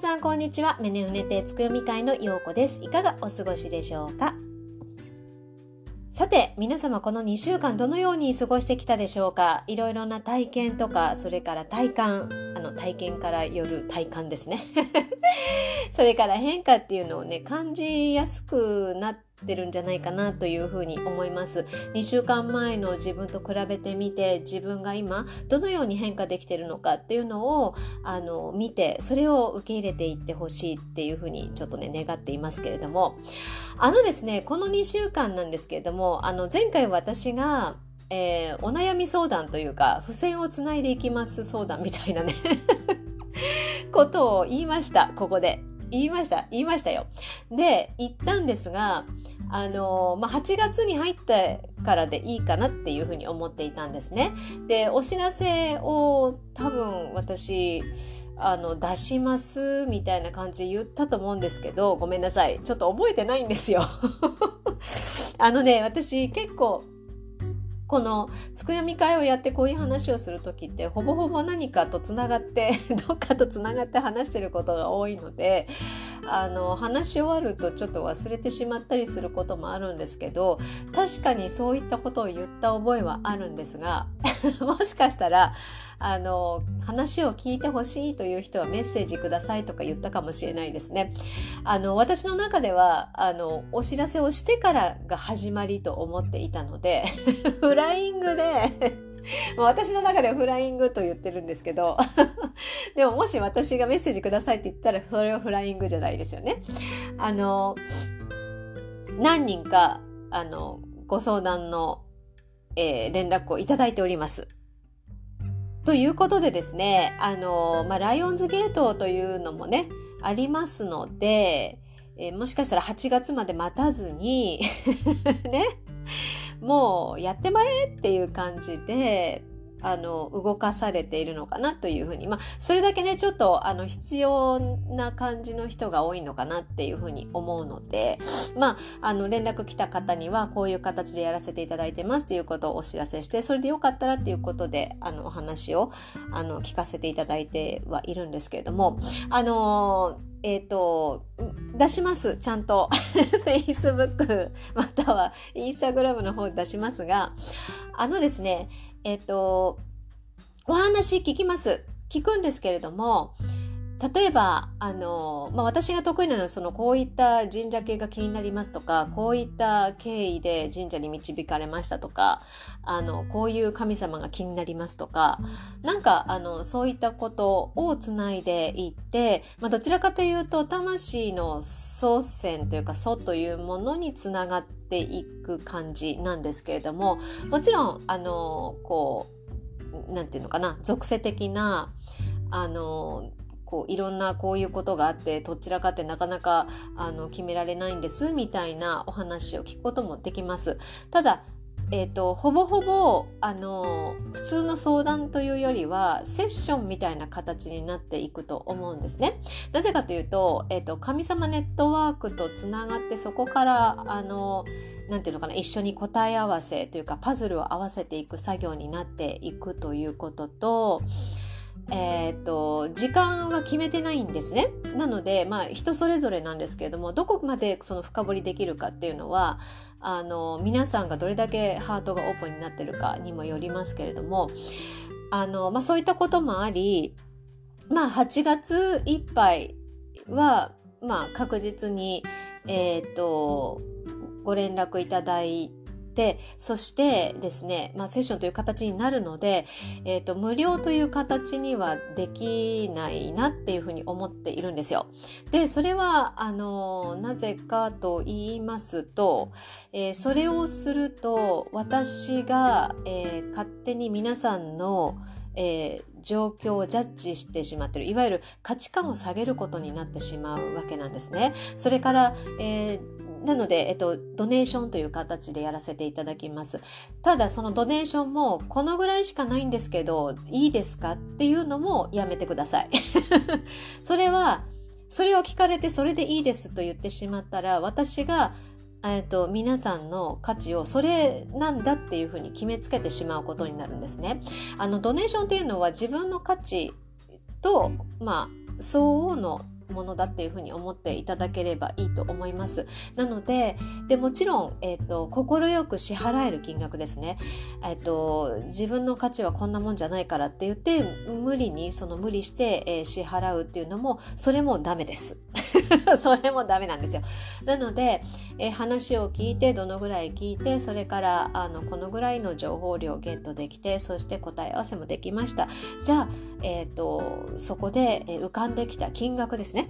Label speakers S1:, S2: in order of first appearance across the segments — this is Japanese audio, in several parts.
S1: 皆さんこんにちは。メネウネテつくよみ会のようこです。いかがお過ごしでしょうか？さて、皆様この2週間どのように過ごしてきたでしょうか？いろいろな体験とか、それから体感、あの体験からよる体感ですね。それから変化っていうのをね、感じやすくなっててるんじゃないかなというふに思います。2週間前の自分と比べてみて自分が今どのように変化できてるのかっていうのをあの見てそれを受け入れていってほしいっていうふうにちょっとね願っていますけれども。あのですねこの2週間なんですけれどもあの前回私がえー、お悩み相談というか付箋をつないでいきます相談みたいなね ことを言いましたここで。言いました。言いましたよ。で、言ったんですが、あの、まあ、8月に入ってからでいいかなっていうふうに思っていたんですね。で、お知らせを多分私、あの、出しますみたいな感じで言ったと思うんですけど、ごめんなさい。ちょっと覚えてないんですよ。あのね、私結構、このつくよみ会をやってこういう話をする時ってほぼほぼ何かとつながって どっかとつながって話してることが多いのであの話し終わるとちょっと忘れてしまったりすることもあるんですけど確かにそういったことを言った覚えはあるんですが もしかしたらあの話を聞いてほしいという人はメッセージくださいとか言ったかもしれないですね。あの私の中ではあのお知らせをしてからが始まりと思っていたので フライングで私の中ではフライングと言ってるんですけど でももし私がメッセージくださいって言ったらそれはフライングじゃないですよね。あの何人かあのご相談の、えー、連絡をいただいております。ということでですね、あの、まあ、ライオンズゲートというのもね、ありますので、えー、もしかしたら8月まで待たずに ね、もうやってまえっていう感じで、あの、動かされているのかなというふうに、まあ、それだけね、ちょっと、あの、必要な感じの人が多いのかなっていうふうに思うので、まあ、あの、連絡来た方には、こういう形でやらせていただいてますということをお知らせして、それでよかったらっていうことで、あの、お話を、あの、聞かせていただいてはいるんですけれども、あの、えっ、ー、と、出します。ちゃんと。Facebook または Instagram の方で出しますが、あのですね、えっ、と、お話聞きます。聞くんですけれども、例えば、あの、まあ、私が得意なのは、その、こういった神社系が気になりますとか、こういった経緯で神社に導かれましたとか、あの、こういう神様が気になりますとか、なんか、あの、そういったことをつないでいって、まあ、どちらかというと、魂の祖先というか、祖というものにつながっていく感じなんですけれども、もちろん、あの、こう、なんていうのかな、属性的な、あの、こういろんなこういうことがあってどちらかってなかなかあの決められないんですみたいなお話を聞くこともできます。ただえーと、ほぼほぼあの普通の相談というよりはセッションみたいな形になっていくと思うんですね。なぜかというと,、えーと、神様ネットワークとつながってそこからあのなんていうのかな一緒に答え合わせというかパズルを合わせていく作業になっていくということとえーと、時間は決めてないんですね。なので、まあ、人それぞれなんですけれどもどこまでその深掘りできるかっていうのはあの皆さんがどれだけハートがオープンになってるかにもよりますけれどもあの、まあ、そういったこともあり、まあ、8月いっぱいは、まあ、確実に、えーとご連絡いただいてそしてですね、まあ、セッションという形になるので、えーと、無料という形にはできないなっていうふうに思っているんですよ。でそれはあのなぜかと言いますと、えー、それをすると私が、えー、勝手に皆さんのえー、状況をジャッジしてしまってるいわゆる価値観を下げることになってしまうわけなんですね。それから、えーなので、えっと、ドネーションという形でやらせていただきます。ただ、そのドネーションも、このぐらいしかないんですけど、いいですかっていうのもやめてください。それは、それを聞かれて、それでいいですと言ってしまったら、私が、えっと、皆さんの価値をそれなんだっていうふうに決めつけてしまうことになるんですね。あのドネーションっていうのは自分の価値と、まあ、相応のものだっていうふうに思っていただければいいと思います。なのででもちろん、えーと、快く支払える金額ですね、えーと。自分の価値はこんなもんじゃないからって言って無理にその無理して、えー、支払うっていうのもそれもダメです。それもダメなんですよ。なので、えー、話を聞いてどのぐらい聞いてそれからあのこのぐらいの情報量をゲットできてそして答え合わせもできました。じゃあ、えーと、そこで、浮かんできた金額ですね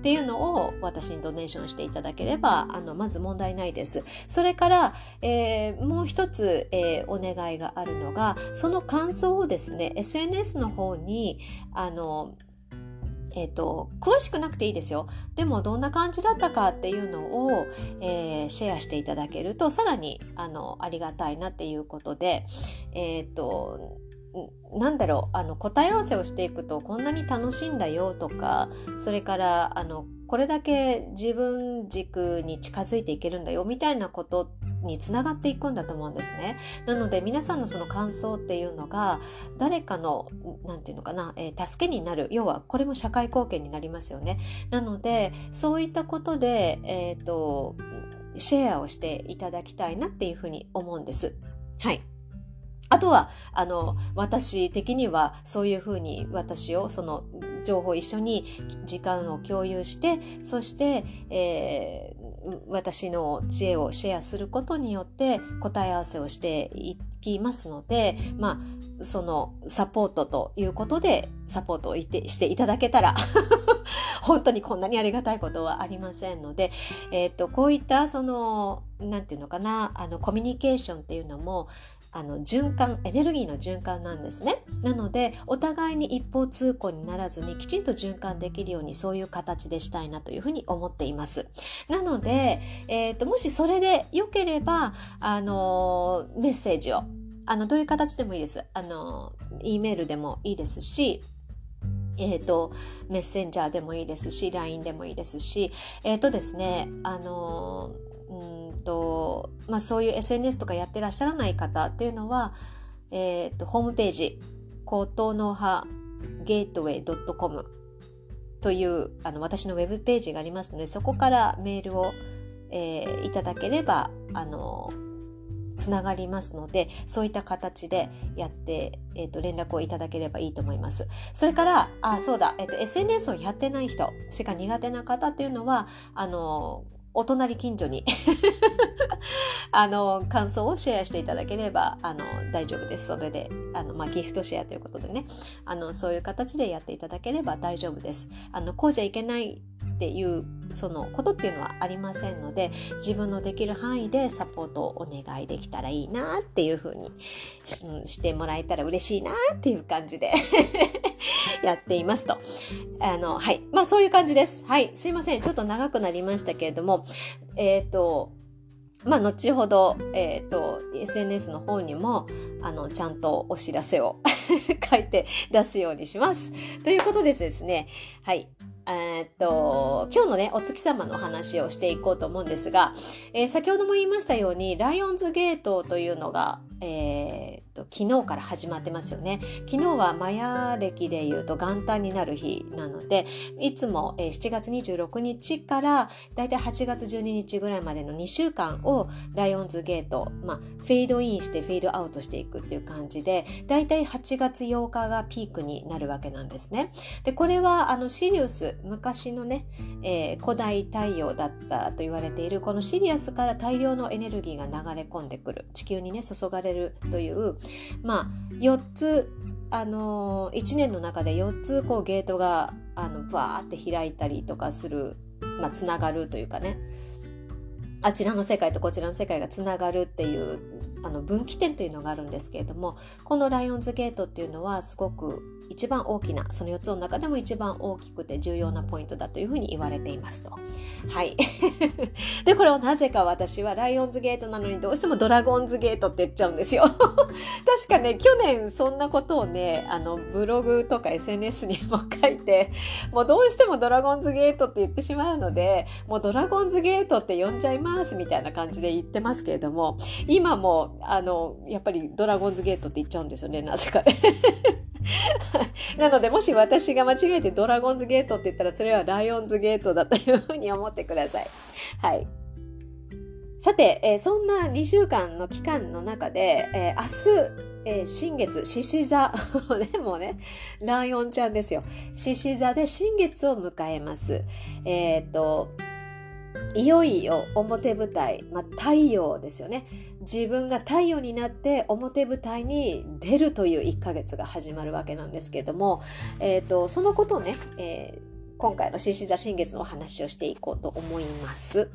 S1: っていうのを私にドネーションしていただければあのまず問題ないです。それから、えー、もう一つ、えー、お願いがあるのがその感想をですね SNS の方にあのえーと、詳しくなくていいですよ。でもどんな感じだったかっていうのを、えー、シェアしていただけるとさらにあのありがたいなっていうことでえっ、ー、となんだろうあの答え合わせをしていくとこんなに楽しいんだよとかそれからあのこれだけ自分軸に近づいていけるんだよみたいなことにつながっていくんだと思うんですね。なので皆さんのその感想っていうのが誰かの何て言うのかな、えー、助けになる要はこれも社会貢献になりますよね。なのでそういったことで、えーとシェアをしていただきたいなっていうふうに思うんです。はい。あとは、あの、私的にはそういうふうに私を、その情報を一緒に時間を共有して、そして、えー、私の知恵をシェアすることによって答え合わせをしていきますので、まあ、そのサポートということでサポートをしていただけたら 本当にこんなにありがたいことはありませんので、えーと、とこういったその何て言うのかなあのコミュニケーションっていうのもあの循環エネルギーの循環なんですね。なのでお互いに一方通行にならずにきちんと循環できるようにそういう形でしたいなというふうに思っています。なので、えーと、もしそれでよければあのメッセージをあのどういう形でもいいです。あの E メールでもいいですしえーと、メッセンジャーでもいいですし LINE でもいいですしえっ、ー、とですねあのうんと、まあ、そういう SNS とかやってらっしゃらない方っていうのは、えーと、ホームページ高等脳波ゲートウェイ .com というあの私のウェブページがありますのでそこからメールを、えー、いただければあのつながりますのでそういった形でやって、えーと、連絡をいただければいいと思います。それからあそうだ、えーと SNS をやってない人しか苦手な方っていうのはあのお隣近所に。あの感想をシェアしていただければあの大丈夫です。それであの、まあ、ギフトシェアということでね。あのそういう形でやっていただければ大丈夫です。あのこうじゃいけないっていうそのことっていうのはありませんので自分のできる範囲でサポートをお願いできたらいいなっていうふうにしてもらえたら嬉しいなっていう感じで やっていますと。あの、はい。まあそういう感じです。はい。すいません。ちょっと長くなりましたけれども、えっ、ー、と、まあ、後ほど、えっ、ー、と、SNS の方にも、あの、ちゃんとお知らせを 書いて出すようにします。ということでですね、はい。えー、っと、今日のね、お月様の話をしていこうと思うんですが、えー、先ほども言いましたように、ライオンズゲートというのが、えー、と昨日から始まってますよね。昨日はマヤ暦でいうと元旦になる日なのでいつも、7月26日からだいたい8月12日ぐらいまでの2週間をライオンズゲート、まあ、フェードインしてフェードアウトしていくっていう感じでだいたい8月8日がピークになるわけなんですね。でこれはあのシリウス昔のね、えー、古代太陽だったと言われているこのシリアスから大量のエネルギーが流れ込んでくる地球にね注がれるというまあ4つあの1年の中で4つこうゲートがあのバーって開いたりとかする、まあ、つながるというかね。あちらの世界とこちらの世界がつながるっていうあの分岐点というのがあるんですけれどもこのライオンズゲートっていうのはすごく一番大きなその4つの中でも一番大きくて重要なポイントだというふうに言われていますと。はい。でこれをなぜか私はライオンズゲートなのにどうしてもドラゴンズゲートって言っちゃうんですよ。確かね去年そんなことをねあのブログとか SNS にも書いてもうどうしてもドラゴンズゲートって言ってしまうのでもうドラゴンズゲートって呼んじゃいますみたいな感じで言ってますけれども今もあのやっぱりドラゴンズゲートって言っちゃうんですよねなぜかね。なので、もし私が間違えてドラゴンズゲートって言ったら、それはライオンズゲートだというふうに思ってください。はい。さて、えー、そんな2週間の期間の中で、えー、明日、えー、新月、獅子座。でもね、ライオンちゃんですよ。獅子座で新月を迎えます。えっ、と、いよいよ表舞台、まあ、太陽ですよね。自分が太陽になって表舞台に出るという1ヶ月が始まるわけなんですけども、えーと、そのことをね、えー、今回の獅子座新月のお話をしていこうと思います。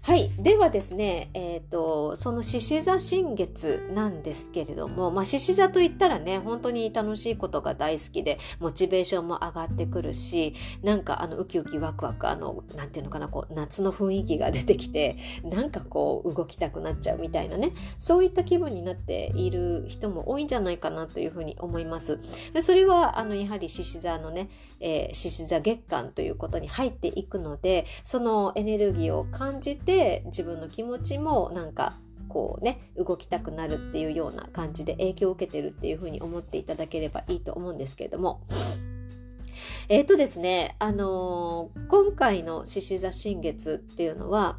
S1: はい。ではですね、えっ、ー、と、その獅子座新月なんですけれども、まあ、獅子座といったらね、本当に楽しいことが大好きで、モチベーションも上がってくるし、なんかあの、ウキウキワクワク、あの、なんていうのかな、こう、夏の雰囲気が出てきて、なんかこう、動きたくなっちゃうみたいなね、そういった気分になっている人も多いんじゃないかなというふうに思います。でそれは、あの、やはり獅子座のね、えー、獅子座月間ということに入っていくので、そのエネルギーを感じて、で自分の気持ちもなんかこうね動きたくなるっていうような感じで影響を受けてるっていうふうに思っていただければいいと思うんですけれども。えっ、ー、とですね、あのー、今回の獅子座新月っていうのは、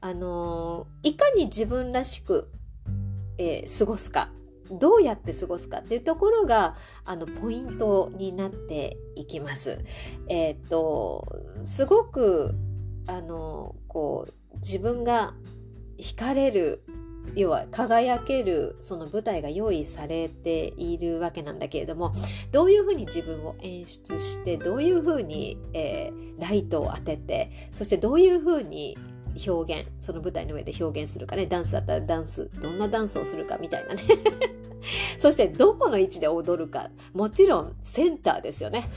S1: あのー、いかに自分らしく、え過ごすか、どうやって過ごすかっていうところが、あの、ポイントになっていきます。えっ、と、すごく、あの、こう、自分が惹かれる要は輝けるその舞台が用意されているわけなんだけれどもどういうふうに自分を演出してどういうふうに、えー、ライトを当ててそしてどういうふうに表現その舞台の上で表現するかね。ダンスだったらダンスどんなダンスをするかみたいなね。そしてどこの位置で踊るか。もちろんセンターですよね。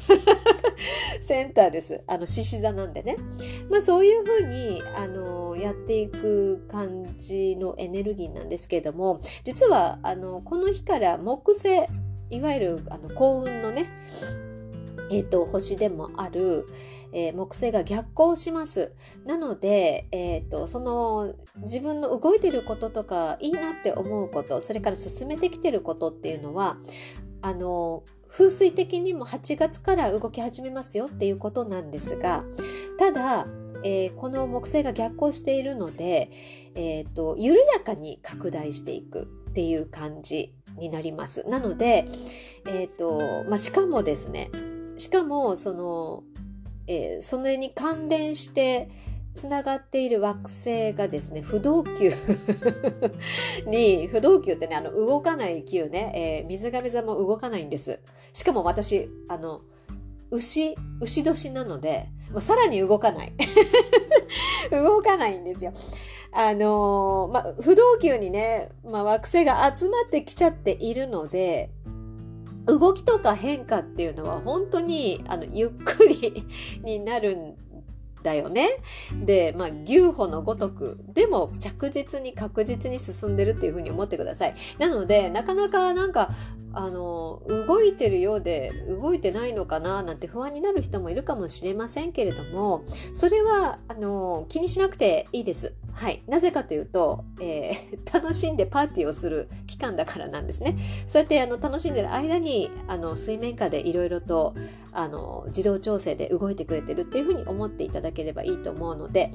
S1: センターです。あの獅子座なんでね。まあそういうふうにあのやっていく感じのエネルギーなんですけれども実はあのこの日から木星いわゆるあの幸運のねえっ、ー、と星でもあるえー、木星が逆行します。なので、えーと、その自分の動いてることとかいいなって思うことそれから進めてきてることっていうのはあの風水的にも8月から動き始めますよっていうことなんですがただ、えー、この木星が逆行しているので、えーと、緩やかに拡大していくっていう感じになります。なので、えーとまあ、しかもですねしかもそのえー、それに関連してつながっている惑星がですね不動級 に不動級ってねあの動かない球ね、えー、水亀座も動かないんです。しかも私あの牛牛年なのでもうさらに動かない。動かないんですよ。あのー、ま不動級にね、ま、惑星が集まってきちゃっているので動きとか変化っていうのは本当にあのゆっくりになるんだよね。で、まあ、牛歩のごとく、でも着実に確実に進んでるっていうふうに思ってください。なので、なかなかなんか、あの、動いてるようで動いてないのかななんて不安になる人もいるかもしれませんけれども、それは、あの、気にしなくていいです。はい。なぜかというと、えー、楽しんでパーティーをする期間だからなんですね。そうやってあの楽しんでる間に、あの、水面下でいろいろと、あの、自動調整で動いてくれてるっていうふうに思っていただければいいと思うので、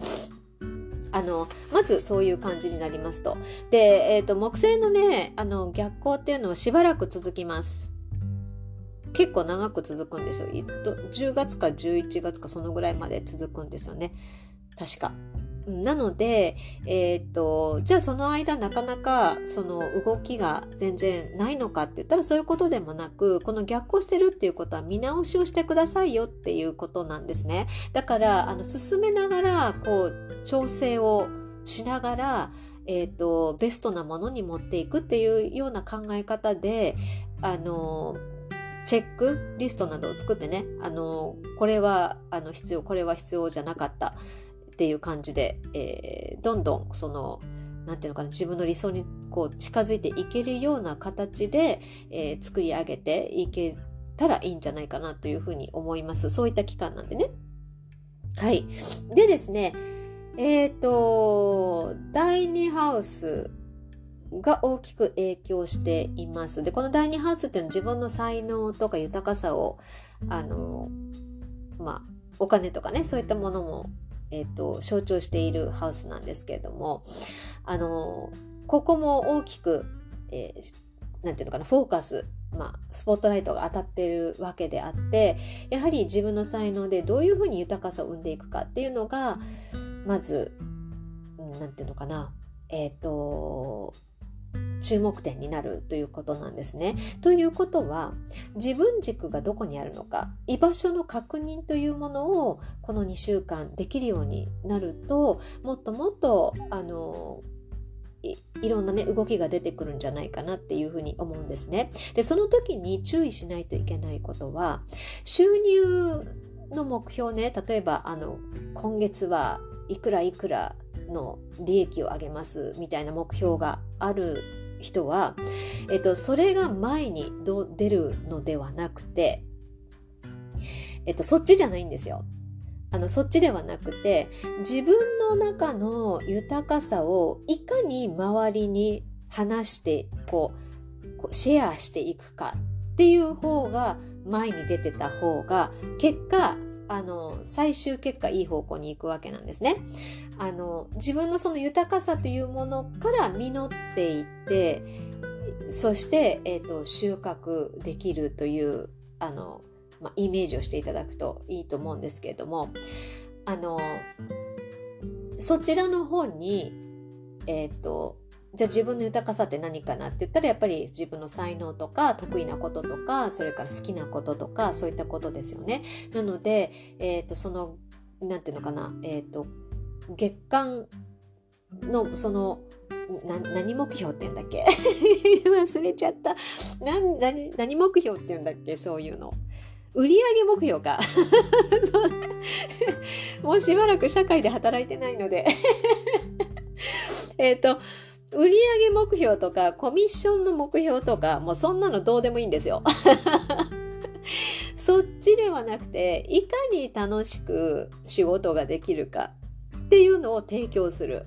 S1: あの、まずそういう感じになりますと。で、えっ、ー、と、木星のね、あの、逆行っていうのはしばらく続きます。結構長く続くんですよ。10月か11月かそのぐらいまで続くんですよね。確か。なので、えー、っと、じゃあその間なかなかその動きが全然ないのかって言ったらそういうことでもなく、この逆行してるっていうことは見直しをしてくださいよっていうことなんですね。だから、あの、進めながら、こう、調整をしながら、えー、っと、ベストなものに持っていくっていうような考え方で、あの、チェックリストなどを作ってね、あの、これはあの必要、これは必要じゃなかった。っていう感じで、えー、どんどんそのなんていうのかな自分の理想にこう近づいていけるような形で、えー、作り上げていけたらいいんじゃないかなというふうに思います。そういった期間なんでね。はい。でですね、えっ、ー、と、第2ハウスが大きく影響しています。で、この第二ハウスっていうのは自分の才能とか豊かさを、あの、まあ、お金とかね、そういったものも、えっ、と、象徴しているハウスなんですけれども、あの、ここも大きく、えー、て言うのかな、フォーカスまあ、スポットライトが当たってるわけであってやはり自分の才能でどういうふうに豊かさを生んでいくかっていうのがまず何て言うのかなえっ、ー、と注目点になるということなんですね。ということは自分軸がどこにあるのか居場所の確認というものをこの2週間できるようになるともっともっとあのいろんなね動きが出てくるんじゃないかなっていうふうに思うんですね。でその時に注意しないといけないことは収入の目標ね例えばあの今月はいくらいくらの利益を上げますみたいな目標がある人は、えっと、それが前に出るのではなくて、えっと、そっちじゃないんですよ。あのそっちではなくて自分の中の豊かさをいかに周りに話してこうこうシェアしていくかっていう方が前に出てた方が結果あの最終結果いい方向に行くわけなんですね。あの自分のその豊かさというものから実っていってそして、えーと、収穫できるというあの、まあ、イメージをしていただくといいと思うんですけれどもあのそちらの方に、えっ、ー、とじゃあ自分の豊かさって何かなって言ったらやっぱり自分の才能とか得意なこととかそれから好きなこととかそういったことですよね。なので、えーと、その何て言うのかな、えーと、月間のその何目標って言うんだっけ？忘れちゃった。何何何目標って言うんだっけ？そういうの。売上目標か。もうしばらく社会で働いてないので。えっと売上目標とかコミッションの目標とかもうそんなのどうでもいいんですよ。そっちではなくていかに楽しく仕事ができるかっていうのを提供する。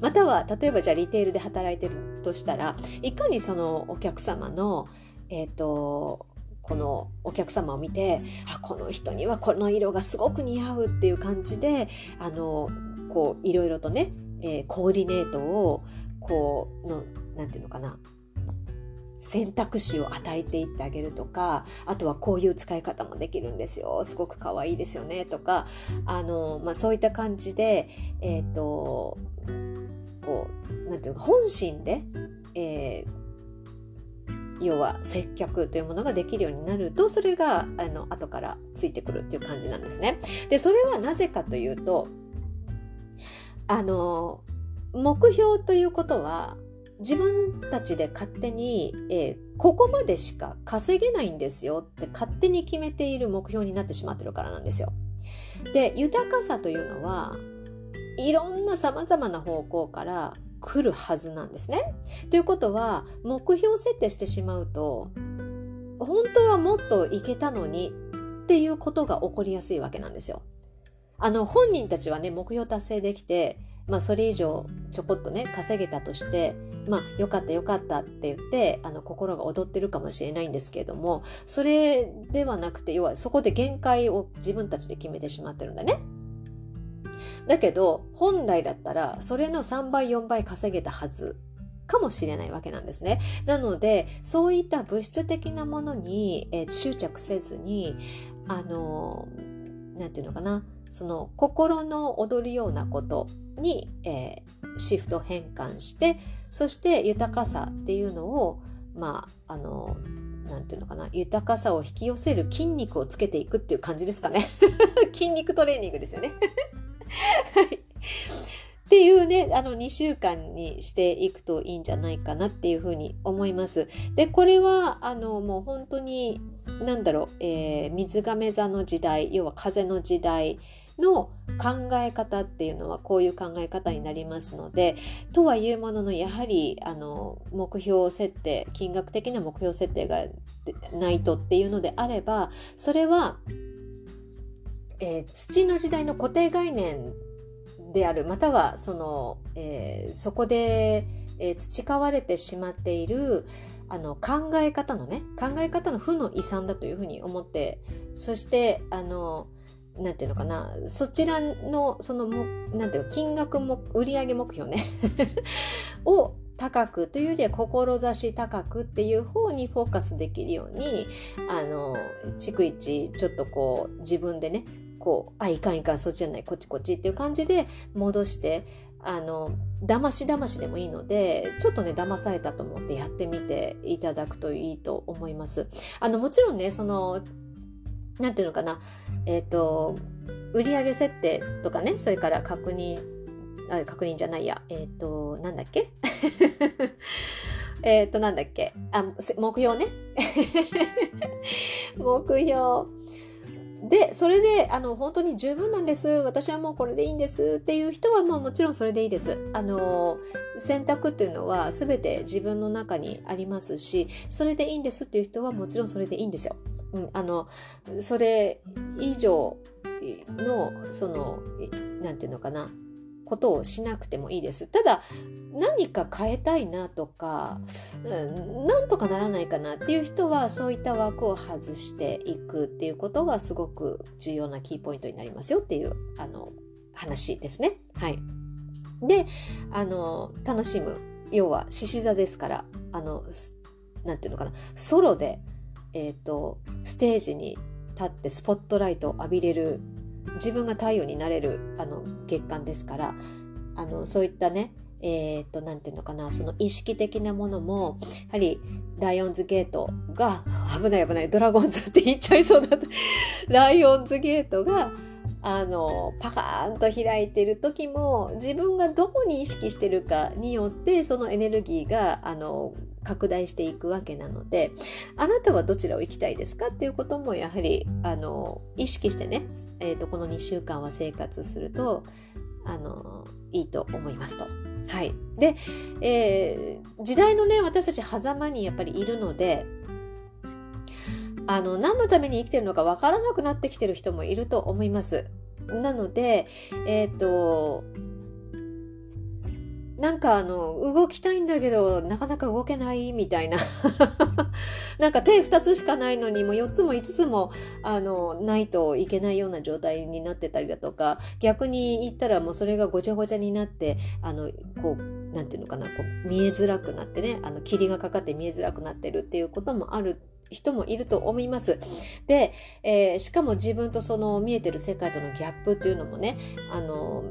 S1: または例えばじゃあリテールで働いてるとしたらいかにそのお客様のえっ、ー、とこのお客様を見てあこの人にはこの色がすごく似合うっていう感じであのこういろいろとねえー、コーディネートをこうのなんていうのかな選択肢を与えていってあげるとかあとはこういう使い方もできるんですよすごく可愛いですよねとかあの、まあ、そういった感じで、えーと、こうなんていうか本心で、えー、要は接客というものができるようになるとそれがあの後からついてくるっていう感じなんですね。でそれはなぜかというとあの目標ということは自分たちで勝手に、えー、ここまでしか稼げないんですよって勝手に決めている目標になってしまってるからなんですよ。で豊かさというのはいろんなさまざまな方向から来るはずなんですね。ということは目標設定してしまうと本当はもっといけたのにっていうことが起こりやすいわけなんですよ。あの本人たちはね目標達成できて、まあ、それ以上ちょこっとね稼げたとしてまあよかったよかったって言ってあの心が躍ってるかもしれないんですけれどもそれではなくて要はそこで限界を自分たちで決めてしまってるんだね。だけど本来だったらそれの3倍4倍稼げたはずかもしれないわけなんですね。なのでそういった物質的なものに、えー、執着せずにあの何て言うのかなその心の躍るようなことに、えー、シフト変換してそして豊かさっていうのをまああのなんていうのかな豊かさを引き寄せる筋肉をつけていくっていう感じですかね。筋肉トレーニングですよね。はい。っていうね、あの2週間にしていくといいんじゃないかなっていうふうに思います。で、これは、あの、もう本当に、なんだろう、えー、水亀座の時代、要は風の時代の考え方っていうのはこういう考え方になりますので、とはいうものの、やはり、あの、目標設定、金額的な目標設定がないとっていうのであれば、それは、えー、土の時代の固定概念であるまたはその、えー、そこでえー、培われてしまっているあの考え方のね考え方の負の遺産だというふうに思ってそしてあのなんていうのかなそちらのそのもなんていう金額も売上目標ね を高くというよりは志高くっていう方にフォーカスできるようにあの逐一ちょっとこう自分でねこうあいかんいかんそっちじゃないこっちこっちっていう感じで戻してあの騙し騙しでもいいのでちょっとね騙されたと思ってやってみていただくといいと思います。あのもちろんねそのなんていうのかな。えっ、ー、と売上設定とかねそれから確認あ確認じゃないや。えっ、ー、となんだっけ？えっとなんだっけ？あ目標ね。目標。でそれであの本当に十分なんです。私はもうこれでいいんですっていう人はまあもちろんそれでいいです。あの選択っていうのは全て自分の中にありますしそれでいいんですっていう人はもちろんそれでいいんですよ。うん、あのそれ以上のその何て言うのかなことをしなくてもいいです。ただ何か変えたいなとか、うん、なんとかならないかなっていう人はそういった枠を外していくっていうことがすごく重要なキーポイントになりますよっていうあの話ですね。はい。で、あの楽しむ要は獅子座ですからあのなんていうのかなソロで、えーとステージに立ってスポットライトを浴びれる自分が太陽になれるあの月間ですからあのそういったねえっ、と何て言うのかなその意識的なものもやはりライオンズゲートが 危ない危ないドラゴンズって言っちゃいそうだった。ライオンズゲートがあのパカーンと開いてる時も自分がどこに意識してるかによってそのエネルギーがあの拡大していくわけなのであなたはどちらを行きたいですかっていうこともやはりあの意識してね、えーと、この2週間は生活するとあのいいと思いますと。はい、で、えー、時代のね私たち狭間にやっぱりいるのであの何のために生きてるのかわからなくなってきてる人もいると思います。なので、えっ、ー、となんかあの動きたいんだけどなかなか動けないみたいな なんか手2つしかないのにもう4つも5つもあのないといけないような状態になってたりだとか逆に言ったらもうそれがごちゃごちゃになってあのこうなんていうのかなこう見えづらくなってねあの霧がかかって見えづらくなってるっていうこともある人もいると思います。で、えー、しかも自分とその見えてる世界とのギャップっていうのもねあの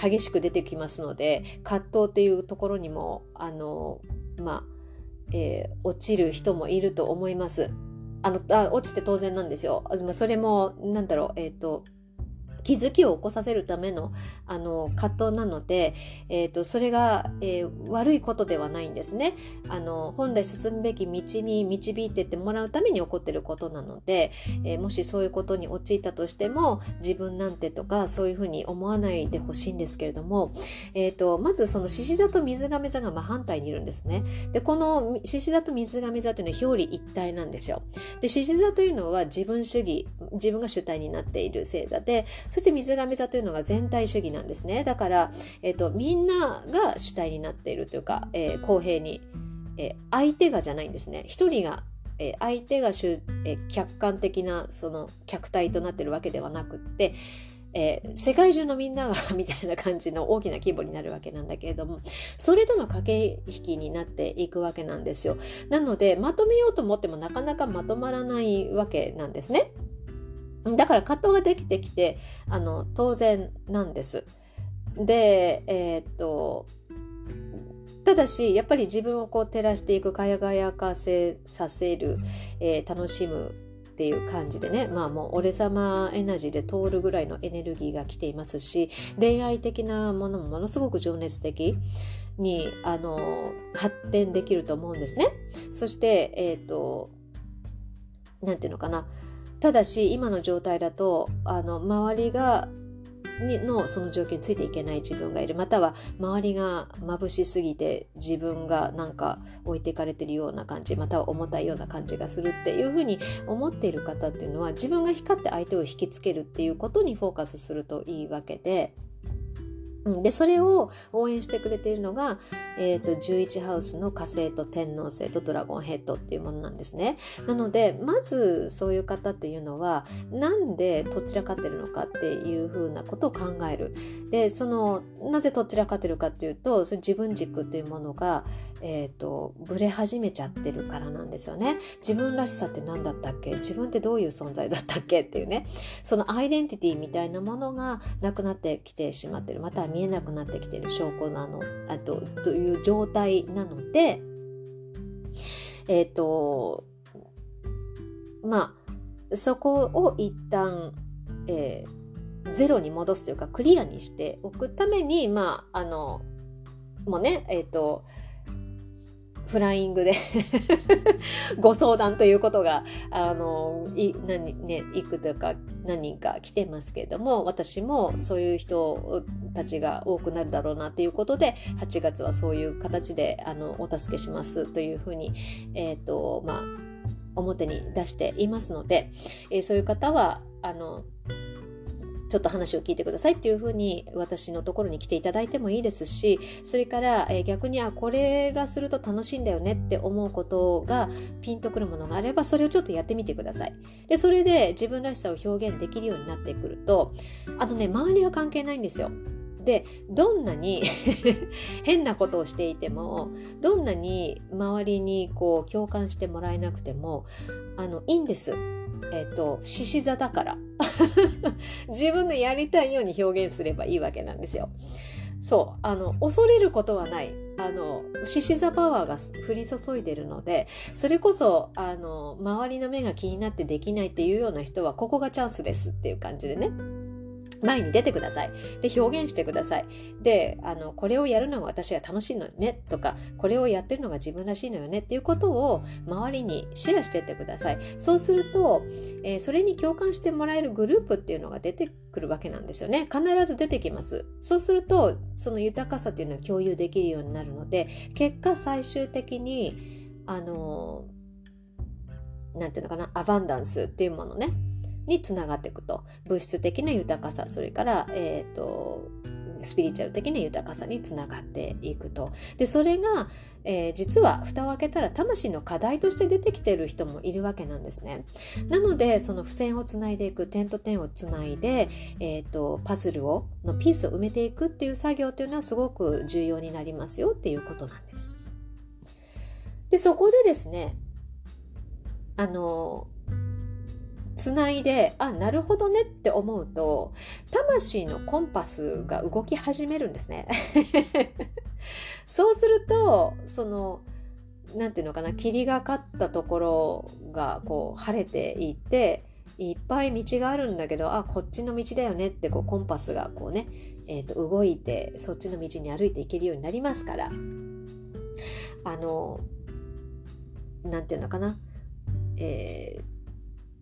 S1: 激しく出てきますので葛藤っていうところにもあのまあ、えー、落ちる人もいると思います。あのあ落ちて当然なんですよ。まあ、それもなんだろうえっ、ー、と気づきを起こさせるためのあの葛藤なので、えーと、それが、えー、悪いことではないんですね。あの本来進むべき道に導いてってもらうために起こってることなので、えー、もしそういうことに陥ったとしても自分なんてとかそういうふうに思わないでほしいんですけれども、えーと、まずその獅子座と水亀座が真反対にいるんですね。でこの獅子座と水亀座というのは表裏一体なんですよ。獅子座というのは自分主義自分が主体になっている星座でそして水亀座というのが全体主義なんですね。だから、えっ、と、みんなが主体になっているというか、えー、公平に、えー、相手がじゃないんですね。一人がえ相手が主、え客観的なその客体となってるわけではなくって、えー、世界中のみんながみたいな感じの大きな規模になるわけなんだけれどもそれとの駆け引きになっていくわけなんですよなのでまとめようと思ってもなかなかまとまらないわけなんですねだから葛藤ができてきてあの当然なんです。で、えー、っとただしやっぱり自分をこう照らしていく輝かせさせる、えー、楽しむっていう感じでねまあもう俺様エナジーで通るぐらいのエネルギーが来ていますし恋愛的なものもものすごく情熱的にあの発展できると思うんですね。そしてえっ、ー、と何て言うのかなただし今の状態だとあの周りがにのその状況についていけない自分がいる。または周りが眩しすぎて自分がなんか置いていかれてるような感じまたは重たいような感じがするっていうふうに思っている方っていうのは自分が光って相手を引きつけるっていうことにフォーカスするといいわけでで、それを応援してくれているのが、えっ、ー、と、11ハウスの火星と天王星とドラゴンヘッドっていうものなんですね。なので、まずそういう方っていうのは、なんでどちらかってるのかっていうふうなことを考える。で、その、なぜどちらかってるかっていうと、それ自分軸というものが、え、ー、と、ぶれ始めちゃってるからなんですよね。自分らしさって何だったっけ？自分ってどういう存在だったっけっていうね。そのアイデンティティみたいなものがなくなってきてしまってる。または見えなくなってきてる証拠なのあとという状態なのでえっ、ー、とまあそこを一旦、えー、ゼロに戻すというかクリアにしておくためにまああのもうねえっ、ー、とフライングで。ご相談ということが、あの、い、何、ね、いくとか何人か来てますけれども、私もそういう人たちが多くなるだろうなっていうことで、8月はそういう形で、あの、お助けしますというふうに、え、ー、と、まあ、表に出していますので、えー、そういう方は、あの、ちょっと話を聞いてくださいっていうふうに私のところに来ていただいてもいいですし、それから、え逆に、あ、これがすると楽しいんだよねって思うことがピンとくるものがあれば、それをちょっとやってみてください。で、それで自分らしさを表現できるようになってくると、あのね、周りは関係ないんですよ。でどんなに 変なことをしていてもどんなに周りにこう共感してもらえなくてもあのいいんですえっ、と、獅子座だから。自分のやりたいように表現すればいいわけなんですよ。そう。あの、恐れることはない。あの、獅子座パワーが降り注いでるので、それこそ、あの、周りの目が気になってできないっていうような人は、ここがチャンスですっていう感じでね。前に出てください。で、表現してください。で、あの、これをやるのが私は楽しいのよねとか、これをやってるのが自分らしいのよねっていうことを周りにシェアしてってください。そうすると、えー、それに共感してもらえるグループっていうのが出てくるわけなんですよね。必ず出てきます。そうすると、その豊かさっていうのは共有できるようになるので、結果最終的に、あの、なんていうのかな、アバンダンスっていうものね。につながっていくと。物質的な豊かさそれから、えーと、スピリチュアル的な豊かさにつながっていくと。でそれが、えー、実は蓋を開けたら魂の課題として出てきてる人もいるわけなんですね。なのでその付箋をつないでいく点と点をつないで、えーと、パズルをのピースを埋めていくっていう作業っていうのはすごく重要になりますよっていうことなんです。でそこでですねあのつないであなるほどねって思うと魂のコンパスが動き始めるんですね。そうするとその何て言うのかな霧がかったところがこう晴れていっていっぱい道があるんだけどあこっちの道だよねってこうコンパスがこうね、えー、と動いてそっちの道に歩いていけるようになりますから。あの何て言うのかなえー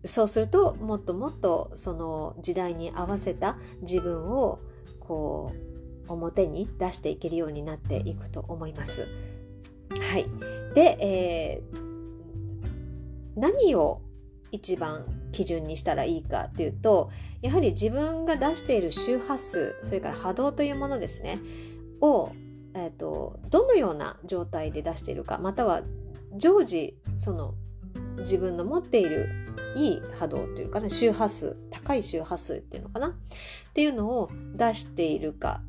S1: そうするともっともっとその時代に合わせた自分をこう表に出していけるようになっていくと思います。はい、で、えー、何を一番基準にしたらいいかというとやはり自分が出している周波数それから波動というものですねを、えーとどのような状態で出しているかまたは常時その自分の持っているいい波動というかね周波数高い周波数っていうのかなっていうのを出しているか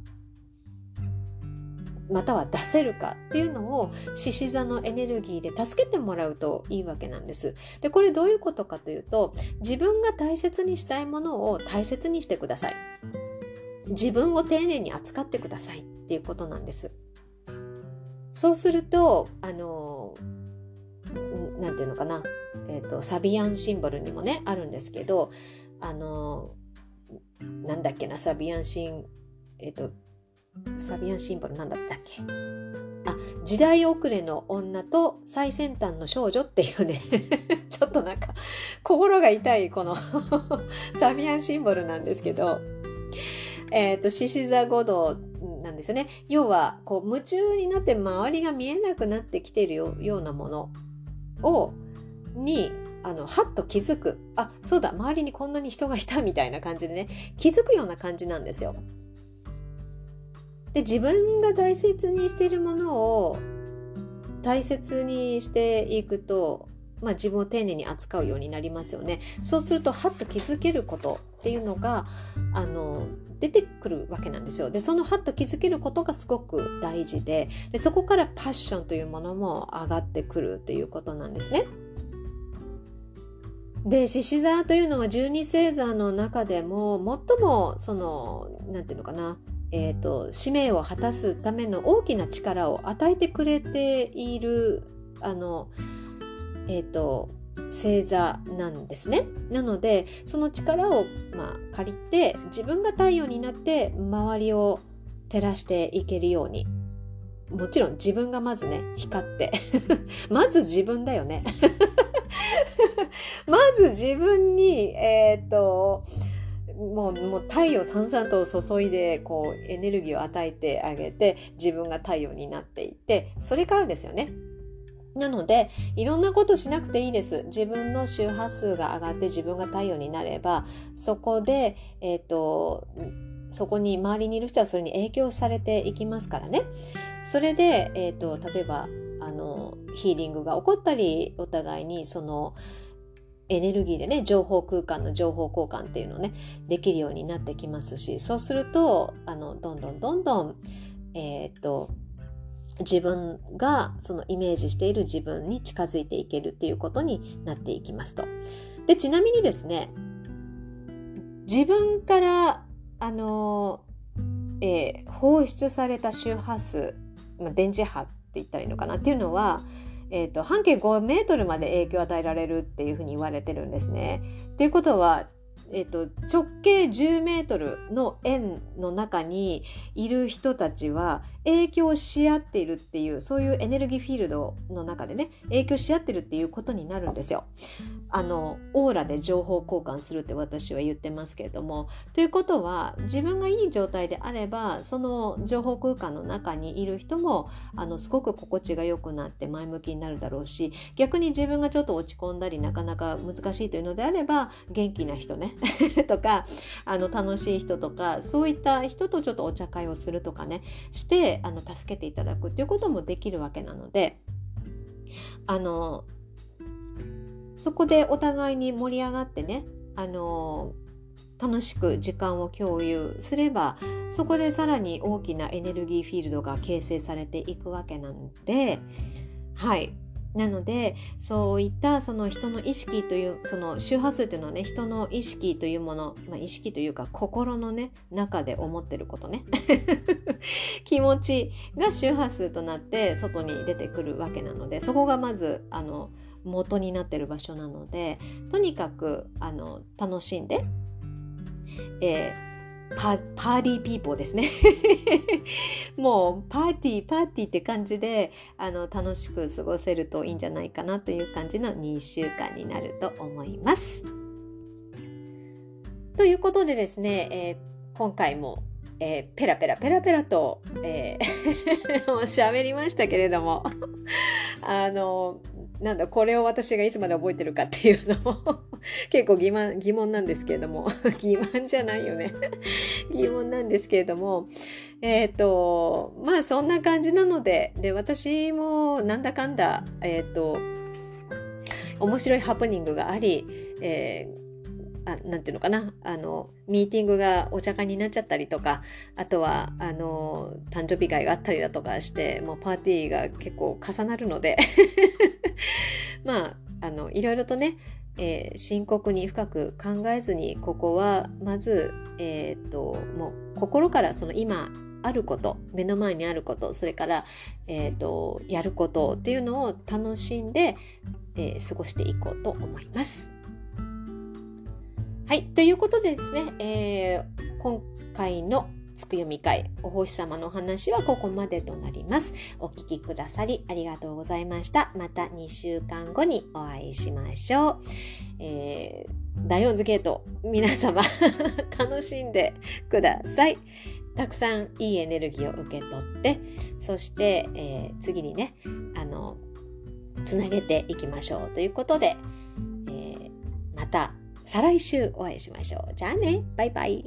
S1: または出せるかっていうのを獅子座のエネルギーで助けてもらうといいわけなんです。でこれどういうことかというと自分が大切にしたいものを大切にしてください。自分を丁寧に扱ってくださいっていうことなんです。そうするとあの何て言うのかな？えーと、サビアンシンボルにもねあるんですけどあのなんだっけな？サビアンシンえっ、ー、とサビアンシンボルなんだったっけ？あ時代遅れの女と最先端の少女っていうね ちょっとなんか心が痛いこの サビアンシンボルなんですけどえっ、ー、と獅子座五道なんですよね。要はこう夢中になって周りが見えなくなってきているようなもの。をにあのはっと気づくあそうだ周りにこんなに人がいたみたいな感じでね気づくような感じなんですよ。で自分が大切にしているものを大切にしていくと、まあ、自分を丁寧に扱うようになりますよね。そうするとはっと気づけることっていうのがあの出てくるわけなんですよ。でそのはっと気づけることがすごく大事ででそこからパッションというものも上がってくるということなんですね。で獅子座というのは十二星座の中でも最もその何て言うのかなえーと、使命を果たすための大きな力を与えてくれているあの、えーと、星座なんですね。なのでその力を、まあ、借りて自分が太陽になって周りを照らしていけるようにもちろん自分がまずね光って まず自分だよね まず自分にえっ、ー、ともうもう太陽さんさんと注いでこうエネルギーを与えてあげて自分が太陽になっていってそれからですよね。なのでいろんなことしなくていいです。自分の周波数が上がって自分が太陽になればそこで、えっ、ー、とそこに周りにいる人はそれに影響されていきますからね。それで、えーと例えばあのヒーリングが起こったりお互いにそのエネルギーでね情報空間の情報交換っていうのをねできるようになってきますしそうするとあのどんどんどんどんえー、っと自分がそのイメージしている自分に近づいていけるっていうことになっていきますと。でちなみにですね自分からあの、えー、放出された周波数、まあ、電磁波って言ったらいいのかなっていうのはえーと、半径5メートルまで影響を与えられるっていうふうに言われてるんですね。ということはえーと、直径10メートルの円の中にいる人たちは影響し合っているっていうそういうエネルギーフィールドの中でね影響し合ってるっていうことになるんですよ。あのオーラで情報交換するって私は言ってますけれどもということは自分がいい状態であればその情報空間の中にいる人もあのすごく心地が良くなって前向きになるだろうし逆に自分がちょっと落ち込んだりなかなか難しいというのであれば元気な人ね とかあの楽しい人とかそういった人とちょっとお茶会をするとかねしてあの助けていただくっていうこともできるわけなのであのそこでお互いに盛り上がってねあの楽しく時間を共有すればそこでさらに大きなエネルギーフィールドが形成されていくわけなのではい。なのでそういったその人の意識というその周波数というのはね人の意識というもの、まあ、意識というか心のね中で思ってることね。気持ちが周波数となって外に出てくるわけなのでそこがまずあの元になってる場所なのでとにかくあの楽しんで、えーパパーティーピーポーですね もうパーティーパーティーって感じであの楽しく過ごせるといいんじゃないかなという感じの2週間になると思います。ということでですね、えー、今回も、えー、ペラペラペラペラと、えー、喋りましたけれども あのなんだこれを私がいつまで覚えてるかっていうのも 結構疑問疑問なんですけれども疑問じゃないよね。疑問なんですけれども えっ、ー、とまあそんな感じなのでで私もなんだかんだえっ、ー、と面白いハプニングがあり、えーあなんていうのかな？あのミーティングがお茶会になっちゃったりとかあとはあの誕生日会があったりだとかしてもうパーティーが結構重なるので まああのいろいろとね、えー、深刻に深く考えずにここはまず、えー、っともう心からその今あること目の前にあることそれから、えーとやることっていうのを楽しんで、えー、過ごしていこうと思います。はい、ということでですね、えー、今回のつくよみ会お星様のお話はここまでとなります。お聴きくださりありがとうございました。また2週間後にお会いしましょう。えー、ダイオンズゲート皆様 楽しんでください。たくさんいいエネルギーを受け取ってそして、えー、次にねあのつなげていきましょうということで、えー、また再来週お会いしましょう。じゃあね、バイバイ。